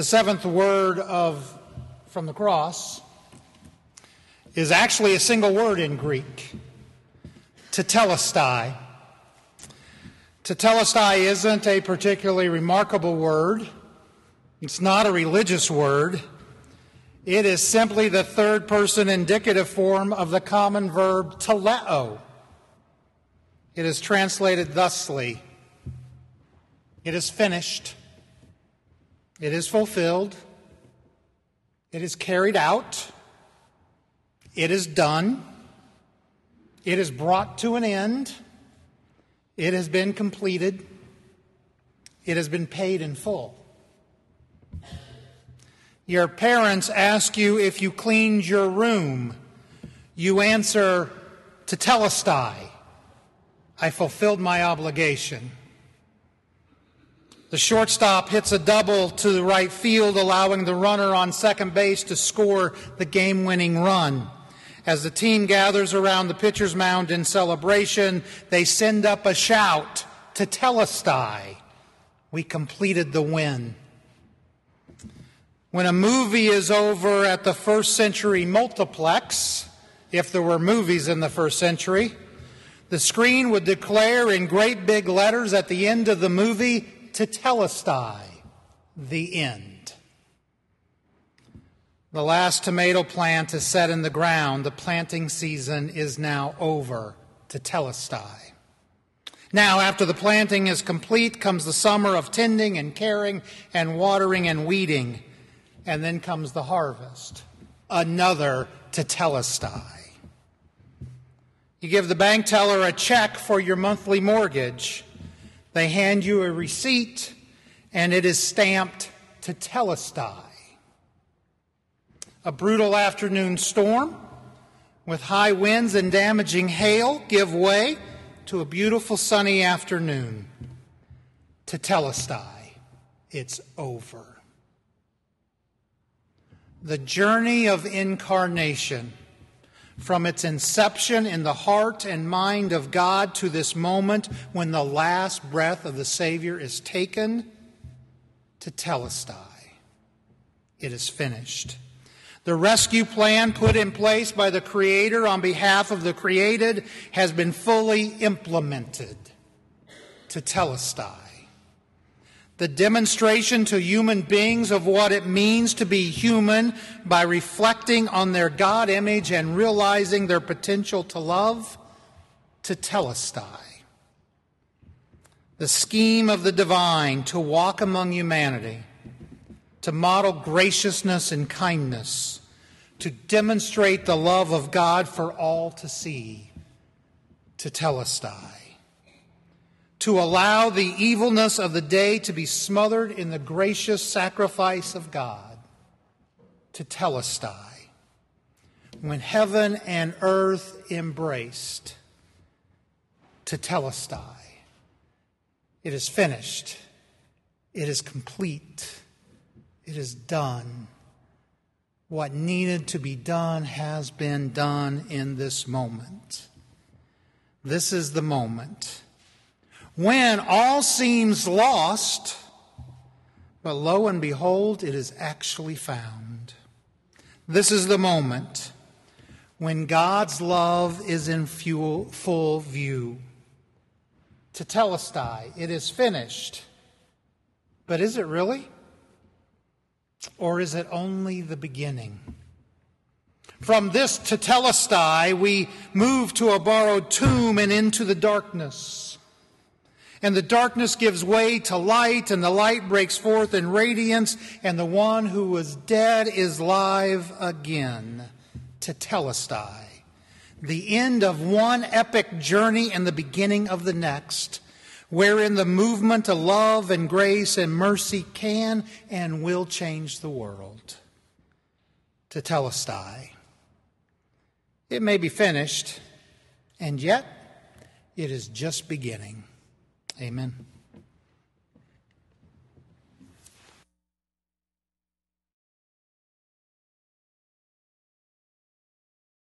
The seventh word of from the cross is actually a single word in Greek, tetelestai. Tetelestai isn't a particularly remarkable word. It's not a religious word. It is simply the third person indicative form of the common verb teleo. It is translated thusly It is finished, it is fulfilled, it is carried out, it is done, it is brought to an end, it has been completed, it has been paid in full. Your parents ask you if you cleaned your room. You answer, tetelestai. I fulfilled my obligation. The shortstop hits a double to the right field, allowing the runner on second base to score the game winning run. As the team gathers around the pitcher's mound in celebration, they send up a shout tetelestai. We completed the win. When a movie is over at the first century multiplex, if there were movies in the first century, the screen would declare in great big letters at the end of the movie, Tetelestai, the end. The last tomato plant is set in the ground. The planting season is now over. Tetelestai. Now, after the planting is complete, comes the summer of tending and caring and watering and weeding and then comes the harvest. Another tetelestai. You give the bank teller a check for your monthly mortgage. They hand you a receipt, and it is stamped tetelestai. A brutal afternoon storm with high winds and damaging hail give way to a beautiful sunny afternoon. Tetelestai. It's over the journey of incarnation from its inception in the heart and mind of God to this moment when the last breath of the Savior is taken tetelestai. It is finished. The rescue plan put in place by the Creator on behalf of the created has been fully implemented tetelestai the demonstration to human beings of what it means to be human by reflecting on their God image and realizing their potential to love, tetelestai. The scheme of the divine to walk among humanity, to model graciousness and kindness, to demonstrate the love of God for all to see, tetelestai to allow the evilness of the day to be smothered in the gracious sacrifice of God, tetelestai, when heaven and earth embraced, tetelestai. It is finished. It is complete. It is done. What needed to be done has been done in this moment. This is the moment when all seems lost, but lo and behold, it is actually found. This is the moment when God's love is in full view. Tetelestai, it is finished. But is it really? Or is it only the beginning? From this tetelestai, we move to a borrowed tomb and into the darkness. And the darkness gives way to light, and the light breaks forth in radiance, and the one who was dead is live again. Tetelestai. The end of one epic journey and the beginning of the next, wherein the movement of love and grace and mercy can and will change the world. Tetelestai. It may be finished, and yet it is just beginning. Amen.